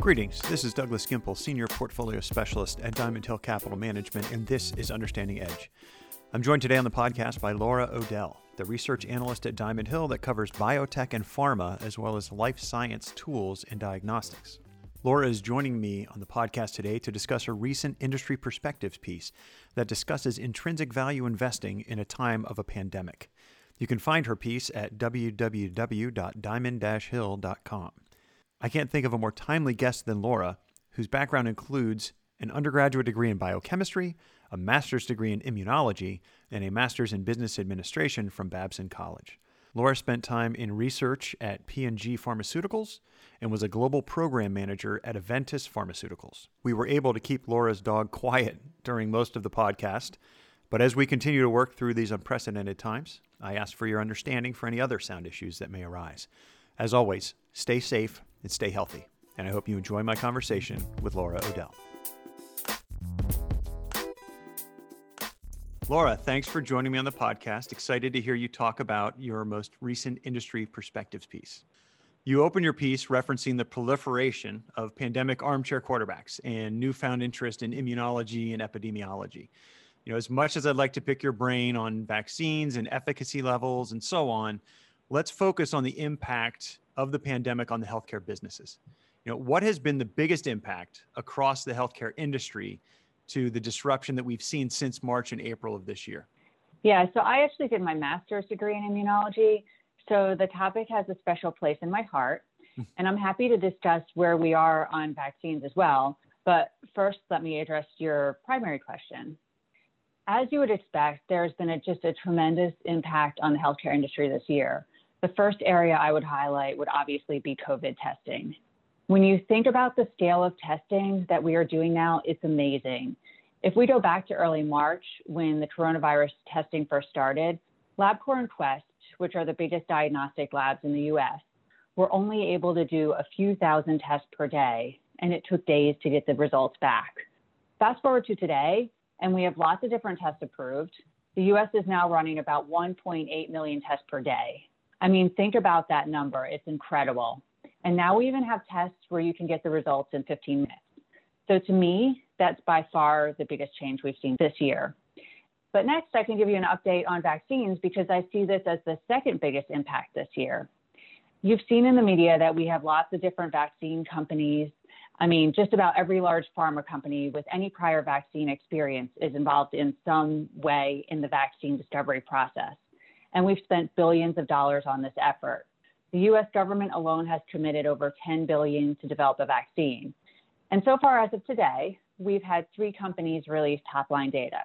Greetings. This is Douglas Gimple, Senior Portfolio Specialist at Diamond Hill Capital Management, and this is Understanding Edge. I'm joined today on the podcast by Laura O'Dell, the research analyst at Diamond Hill that covers biotech and pharma, as well as life science tools and diagnostics. Laura is joining me on the podcast today to discuss a recent industry perspectives piece that discusses intrinsic value investing in a time of a pandemic. You can find her piece at www.diamond-hill.com. I can't think of a more timely guest than Laura, whose background includes an undergraduate degree in biochemistry, a master's degree in immunology, and a master's in business administration from Babson College. Laura spent time in research at P&G Pharmaceuticals and was a global program manager at Aventis Pharmaceuticals. We were able to keep Laura's dog quiet during most of the podcast, but as we continue to work through these unprecedented times, I ask for your understanding for any other sound issues that may arise. As always, stay safe and stay healthy, and I hope you enjoy my conversation with Laura O'Dell. Laura, thanks for joining me on the podcast. Excited to hear you talk about your most recent industry perspectives piece. You open your piece referencing the proliferation of pandemic armchair quarterbacks and newfound interest in immunology and epidemiology. You know, as much as I'd like to pick your brain on vaccines and efficacy levels and so on, let's focus on the impact of the pandemic on the healthcare businesses. You know, what has been the biggest impact across the healthcare industry to the disruption that we've seen since March and April of this year? Yeah, so I actually did my master's degree in immunology. So the topic has a special place in my heart. Hmm. And I'm happy to discuss where we are on vaccines as well. But first, let me address your primary question. As you would expect, there's been a, just a tremendous impact on the healthcare industry this year. The first area I would highlight would obviously be COVID testing. When you think about the scale of testing that we are doing now, it's amazing. If we go back to early March when the coronavirus testing first started, LabCorp and Quest, which are the biggest diagnostic labs in the US, were only able to do a few thousand tests per day, and it took days to get the results back. Fast forward to today, and we have lots of different tests approved. The US is now running about 1.8 million tests per day. I mean, think about that number. It's incredible. And now we even have tests where you can get the results in 15 minutes. So to me, that's by far the biggest change we've seen this year. But next, I can give you an update on vaccines because I see this as the second biggest impact this year. You've seen in the media that we have lots of different vaccine companies. I mean, just about every large pharma company with any prior vaccine experience is involved in some way in the vaccine discovery process. And we've spent billions of dollars on this effort. The US government alone has committed over 10 billion to develop a vaccine. And so far as of today, we've had three companies release top line data.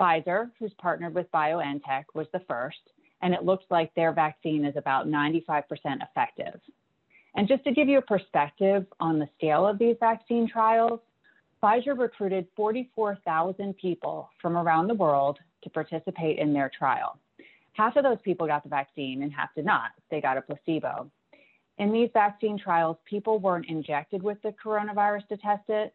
Pfizer, who's partnered with BioNTech, was the first, and it looks like their vaccine is about 95% effective. And just to give you a perspective on the scale of these vaccine trials, Pfizer recruited 44,000 people from around the world to participate in their trial. Half of those people got the vaccine and half did not. They got a placebo. In these vaccine trials, people weren't injected with the coronavirus to test it.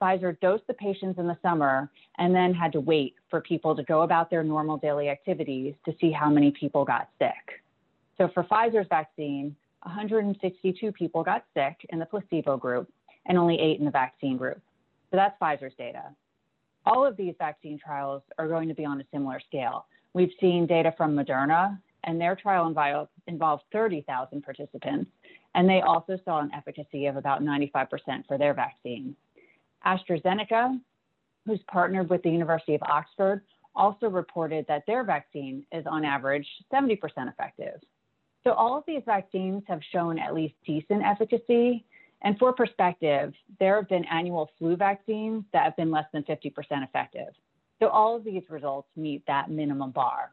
Pfizer dosed the patients in the summer and then had to wait for people to go about their normal daily activities to see how many people got sick. So for Pfizer's vaccine, 162 people got sick in the placebo group and only eight in the vaccine group. So that's Pfizer's data. All of these vaccine trials are going to be on a similar scale. We've seen data from Moderna, and their trial involved 30,000 participants, and they also saw an efficacy of about 95% for their vaccine. AstraZeneca, who's partnered with the University of Oxford, also reported that their vaccine is on average 70% effective. So all of these vaccines have shown at least decent efficacy. And for perspective, there have been annual flu vaccines that have been less than 50% effective. So all of these results meet that minimum bar.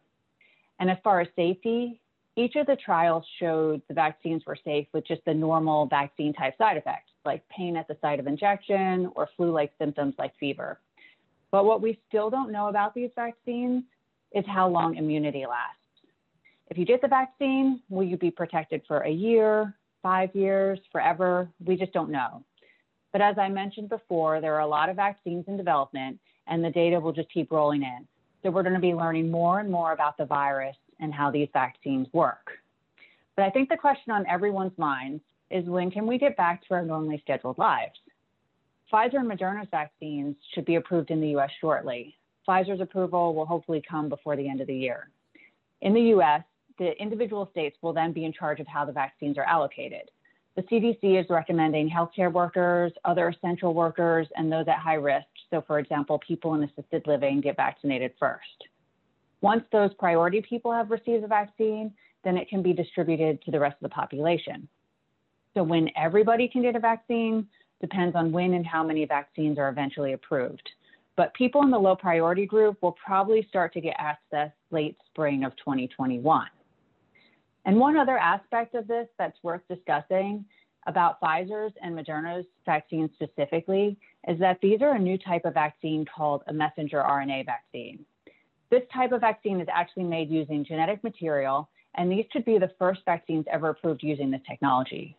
And as far as safety, each of the trials showed the vaccines were safe with just the normal vaccine type side effects, like pain at the site of injection or flu like symptoms like fever. But what we still don't know about these vaccines is how long immunity lasts. If you get the vaccine, will you be protected for a year, five years, forever? We just don't know. But as I mentioned before, there are a lot of vaccines in development, and the data will just keep rolling in. So we're going to be learning more and more about the virus and how these vaccines work. But I think the question on everyone's minds is when can we get back to our normally scheduled lives? Pfizer and Moderna's vaccines should be approved in the US shortly. Pfizer's approval will hopefully come before the end of the year. In the US, the individual states will then be in charge of how the vaccines are allocated. The CDC is recommending healthcare workers, other essential workers, and those at high risk. So, for example, people in assisted living get vaccinated first. Once those priority people have received the vaccine, then it can be distributed to the rest of the population. So, when everybody can get a vaccine depends on when and how many vaccines are eventually approved. But people in the low priority group will probably start to get access late spring of 2021. And one other aspect of this that's worth discussing about Pfizer's and Moderna's vaccines specifically is that these are a new type of vaccine called a messenger RNA vaccine. This type of vaccine is actually made using genetic material, and these could be the first vaccines ever approved using this technology.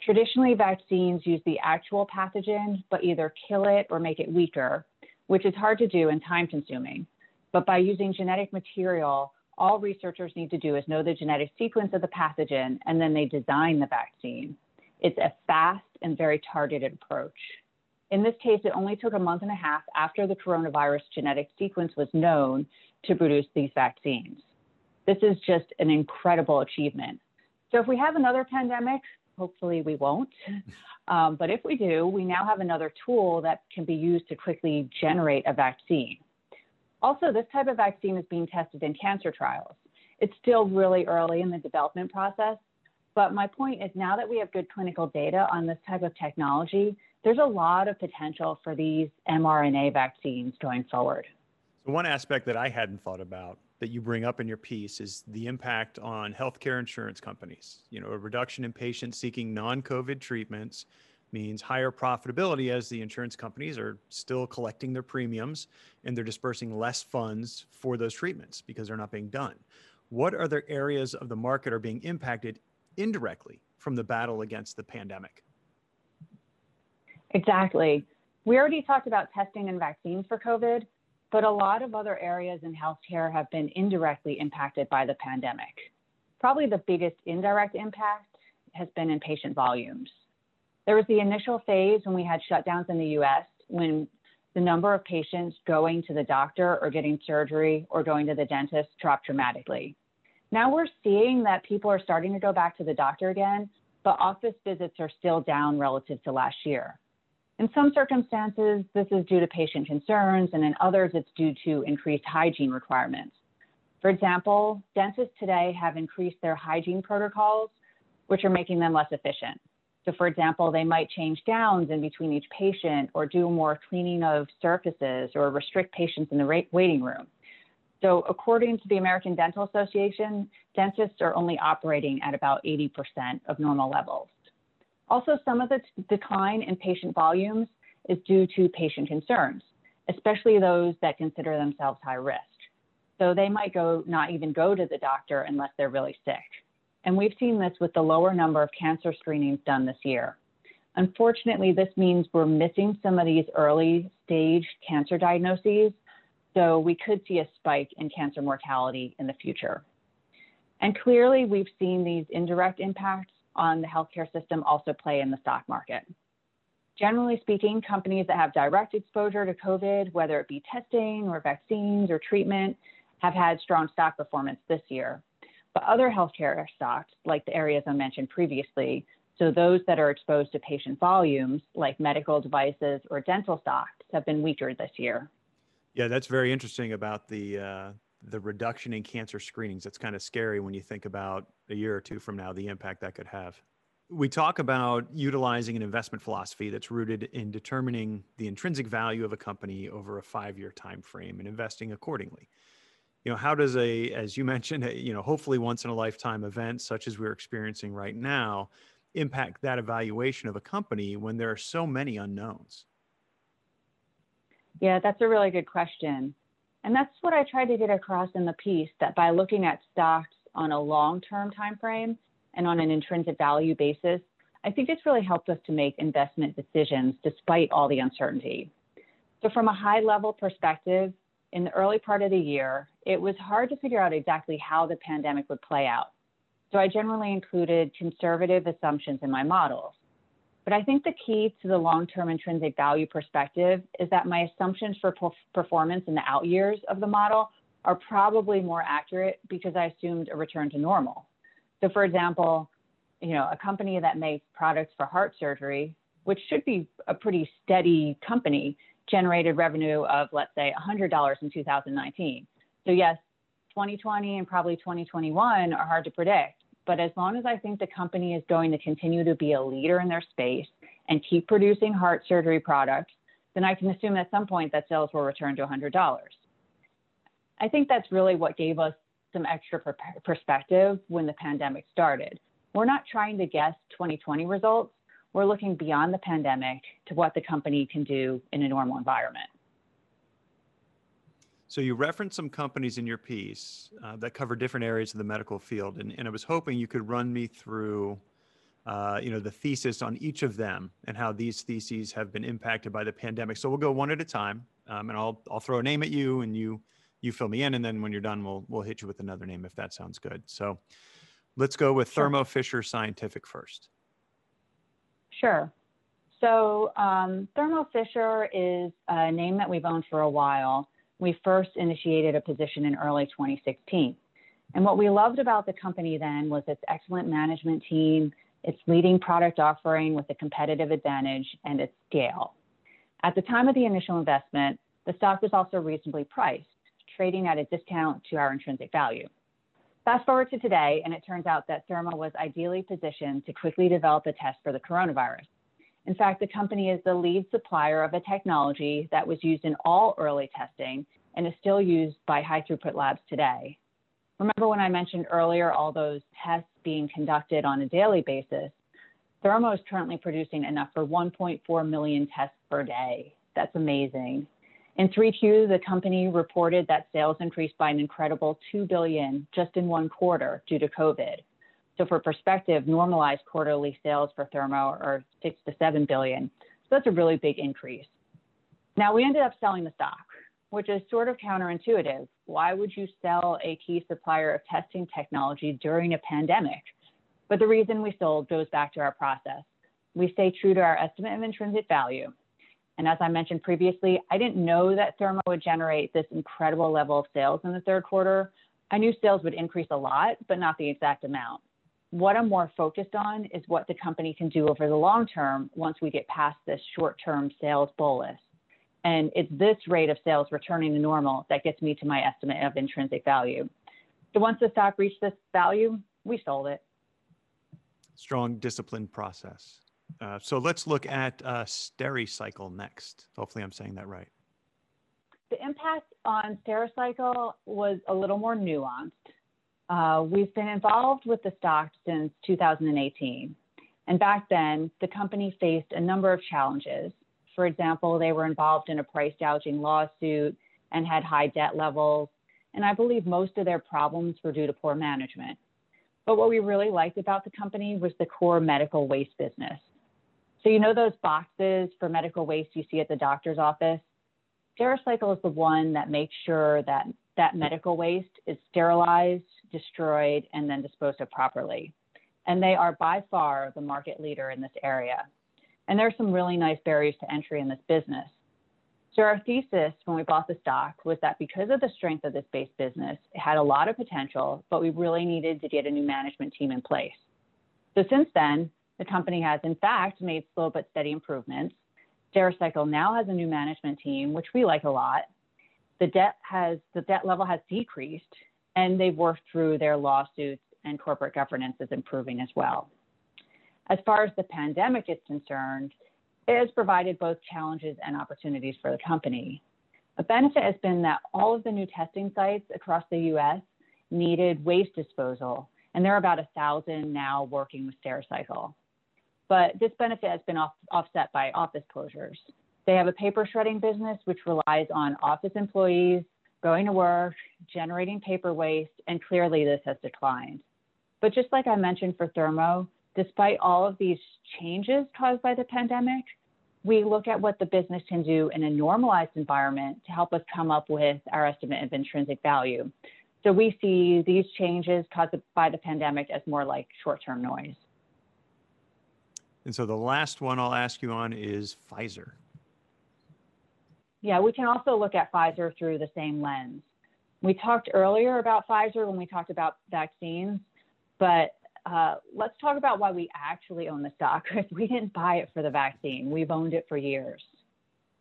Traditionally, vaccines use the actual pathogen, but either kill it or make it weaker, which is hard to do and time consuming. But by using genetic material, all researchers need to do is know the genetic sequence of the pathogen and then they design the vaccine. It's a fast and very targeted approach. In this case, it only took a month and a half after the coronavirus genetic sequence was known to produce these vaccines. This is just an incredible achievement. So, if we have another pandemic, hopefully we won't, um, but if we do, we now have another tool that can be used to quickly generate a vaccine. Also, this type of vaccine is being tested in cancer trials. It's still really early in the development process, but my point is now that we have good clinical data on this type of technology, there's a lot of potential for these mRNA vaccines going forward. So, one aspect that I hadn't thought about that you bring up in your piece is the impact on healthcare insurance companies. You know, a reduction in patients seeking non COVID treatments means higher profitability as the insurance companies are still collecting their premiums and they're dispersing less funds for those treatments because they're not being done. What other areas of the market are being impacted indirectly from the battle against the pandemic? Exactly. We already talked about testing and vaccines for COVID, but a lot of other areas in healthcare have been indirectly impacted by the pandemic. Probably the biggest indirect impact has been in patient volumes. There was the initial phase when we had shutdowns in the US when the number of patients going to the doctor or getting surgery or going to the dentist dropped dramatically. Now we're seeing that people are starting to go back to the doctor again, but office visits are still down relative to last year. In some circumstances, this is due to patient concerns, and in others, it's due to increased hygiene requirements. For example, dentists today have increased their hygiene protocols, which are making them less efficient. So, for example, they might change gowns in between each patient or do more cleaning of surfaces or restrict patients in the waiting room. So, according to the American Dental Association, dentists are only operating at about 80% of normal levels. Also, some of the decline in patient volumes is due to patient concerns, especially those that consider themselves high risk. So they might go not even go to the doctor unless they're really sick. And we've seen this with the lower number of cancer screenings done this year. Unfortunately, this means we're missing some of these early stage cancer diagnoses, so we could see a spike in cancer mortality in the future. And clearly, we've seen these indirect impacts on the healthcare system also play in the stock market. Generally speaking, companies that have direct exposure to COVID, whether it be testing or vaccines or treatment, have had strong stock performance this year. But other healthcare stocks, like the areas I mentioned previously, so those that are exposed to patient volumes, like medical devices or dental stocks, have been weaker this year. Yeah, that's very interesting about the uh, the reduction in cancer screenings. That's kind of scary when you think about a year or two from now the impact that could have. We talk about utilizing an investment philosophy that's rooted in determining the intrinsic value of a company over a five-year time frame and investing accordingly you know how does a as you mentioned you know hopefully once in a lifetime event such as we're experiencing right now impact that evaluation of a company when there are so many unknowns? Yeah that's a really good question. And that's what i tried to get across in the piece that by looking at stocks on a long-term time frame and on an intrinsic value basis i think it's really helped us to make investment decisions despite all the uncertainty. So from a high level perspective in the early part of the year, it was hard to figure out exactly how the pandemic would play out. So I generally included conservative assumptions in my models. But I think the key to the long term intrinsic value perspective is that my assumptions for performance in the out years of the model are probably more accurate because I assumed a return to normal. So, for example, you know, a company that makes products for heart surgery, which should be a pretty steady company, generated revenue of, let's say, $100 in 2019. So, yes, 2020 and probably 2021 are hard to predict. But as long as I think the company is going to continue to be a leader in their space and keep producing heart surgery products, then I can assume at some point that sales will return to $100. I think that's really what gave us some extra perspective when the pandemic started. We're not trying to guess 2020 results. We're looking beyond the pandemic to what the company can do in a normal environment. So you referenced some companies in your piece uh, that cover different areas of the medical field, and, and I was hoping you could run me through, uh, you know, the thesis on each of them and how these theses have been impacted by the pandemic. So we'll go one at a time, um, and I'll I'll throw a name at you, and you you fill me in, and then when you're done, we'll we'll hit you with another name if that sounds good. So let's go with Thermo Fisher Scientific first. Sure. So um, Thermo Fisher is a name that we've owned for a while we first initiated a position in early 2016. And what we loved about the company then was its excellent management team, its leading product offering with a competitive advantage, and its scale. At the time of the initial investment, the stock was also reasonably priced, trading at a discount to our intrinsic value. Fast forward to today, and it turns out that Thermo was ideally positioned to quickly develop a test for the coronavirus. In fact, the company is the lead supplier of a technology that was used in all early testing and is still used by high throughput labs today. Remember when I mentioned earlier all those tests being conducted on a daily basis? Thermo is currently producing enough for 1.4 million tests per day. That's amazing. In 3Q, the company reported that sales increased by an incredible 2 billion just in one quarter due to COVID. So for perspective, normalized quarterly sales for Thermo are six to seven billion. So that's a really big increase. Now we ended up selling the stock, which is sort of counterintuitive. Why would you sell a key supplier of testing technology during a pandemic? But the reason we sold goes back to our process. We stay true to our estimate of intrinsic value. And as I mentioned previously, I didn't know that Thermo would generate this incredible level of sales in the third quarter. I knew sales would increase a lot, but not the exact amount what I'm more focused on is what the company can do over the long term once we get past this short term sales bolus. And it's this rate of sales returning to normal that gets me to my estimate of intrinsic value. So once the stock reached this value, we sold it. Strong disciplined process. Uh, so let's look at uh, Stericycle next. Hopefully, I'm saying that right. The impact on Stericycle was a little more nuanced. Uh, we've been involved with the stock since 2018. And back then, the company faced a number of challenges. For example, they were involved in a price gouging lawsuit and had high debt levels. And I believe most of their problems were due to poor management. But what we really liked about the company was the core medical waste business. So, you know, those boxes for medical waste you see at the doctor's office? Stericycle is the one that makes sure that that medical waste is sterilized, destroyed, and then disposed of properly. And they are by far the market leader in this area. And there are some really nice barriers to entry in this business. So, our thesis when we bought the stock was that because of the strength of this base business, it had a lot of potential, but we really needed to get a new management team in place. So, since then, the company has, in fact, made slow but steady improvements. Stericycle now has a new management team, which we like a lot. The debt has the debt level has decreased, and they've worked through their lawsuits and corporate governance is improving as well. As far as the pandemic is concerned, it has provided both challenges and opportunities for the company. A benefit has been that all of the new testing sites across the US needed waste disposal, and there are about a thousand now working with Stericycle. But this benefit has been off, offset by office closures. They have a paper shredding business which relies on office employees going to work, generating paper waste, and clearly this has declined. But just like I mentioned for Thermo, despite all of these changes caused by the pandemic, we look at what the business can do in a normalized environment to help us come up with our estimate of intrinsic value. So we see these changes caused by the pandemic as more like short term noise. And so the last one I'll ask you on is Pfizer. Yeah, we can also look at Pfizer through the same lens. We talked earlier about Pfizer when we talked about vaccines, but uh, let's talk about why we actually own the stock. we didn't buy it for the vaccine, we've owned it for years.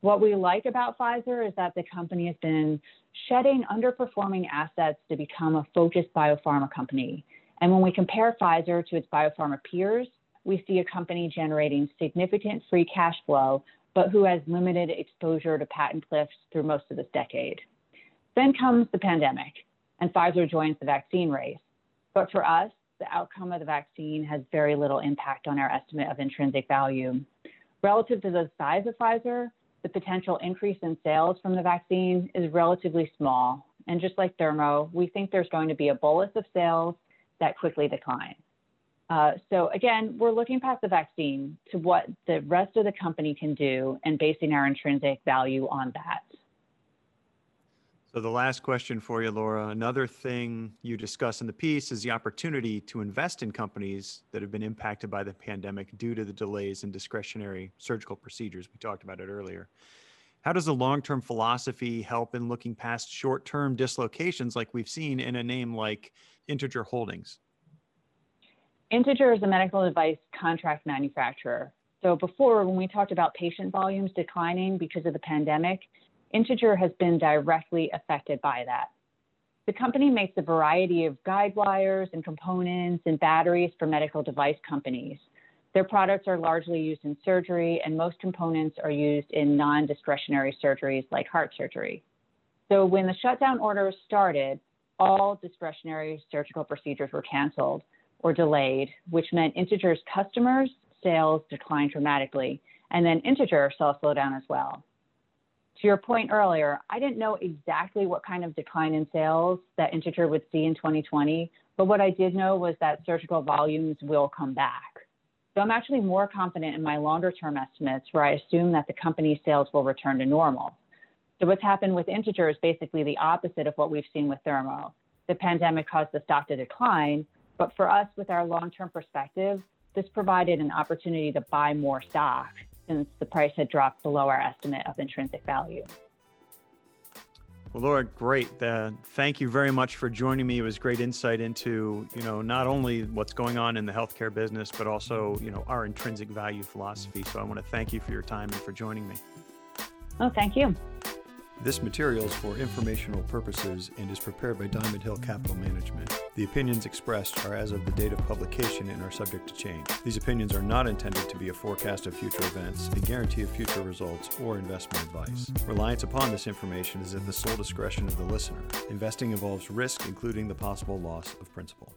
What we like about Pfizer is that the company has been shedding underperforming assets to become a focused biopharma company. And when we compare Pfizer to its biopharma peers, we see a company generating significant free cash flow, but who has limited exposure to patent cliffs through most of this decade. Then comes the pandemic, and Pfizer joins the vaccine race. But for us, the outcome of the vaccine has very little impact on our estimate of intrinsic value. Relative to the size of Pfizer, the potential increase in sales from the vaccine is relatively small. And just like Thermo, we think there's going to be a bolus of sales that quickly decline. Uh, so again, we're looking past the vaccine to what the rest of the company can do and basing our intrinsic value on that. So the last question for you, Laura. Another thing you discuss in the piece is the opportunity to invest in companies that have been impacted by the pandemic due to the delays in discretionary surgical procedures. We talked about it earlier. How does a long-term philosophy help in looking past short-term dislocations like we've seen in a name like Integer Holdings? Integer is a medical device contract manufacturer. So before, when we talked about patient volumes declining because of the pandemic, Integer has been directly affected by that. The company makes a variety of guide wires and components and batteries for medical device companies. Their products are largely used in surgery, and most components are used in non discretionary surgeries like heart surgery. So, when the shutdown orders started, all discretionary surgical procedures were canceled or delayed, which meant Integer's customers' sales declined dramatically. And then Integer saw a slowdown as well to your point earlier, I didn't know exactly what kind of decline in sales that Integer would see in 2020, but what I did know was that surgical volumes will come back. So I'm actually more confident in my longer term estimates where I assume that the company's sales will return to normal. So what's happened with Integer is basically the opposite of what we've seen with Thermo. The pandemic caused the stock to decline, but for us with our long term perspective, this provided an opportunity to buy more stock since the price had dropped below our estimate of intrinsic value. Well, Laura, great. Uh, thank you very much for joining me. It was great insight into, you know, not only what's going on in the healthcare business, but also, you know, our intrinsic value philosophy. So I want to thank you for your time and for joining me. Oh, thank you. This material is for informational purposes and is prepared by Diamond Hill Capital Management. The opinions expressed are as of the date of publication and are subject to change. These opinions are not intended to be a forecast of future events, a guarantee of future results, or investment advice. Reliance upon this information is at the sole discretion of the listener. Investing involves risk, including the possible loss of principal.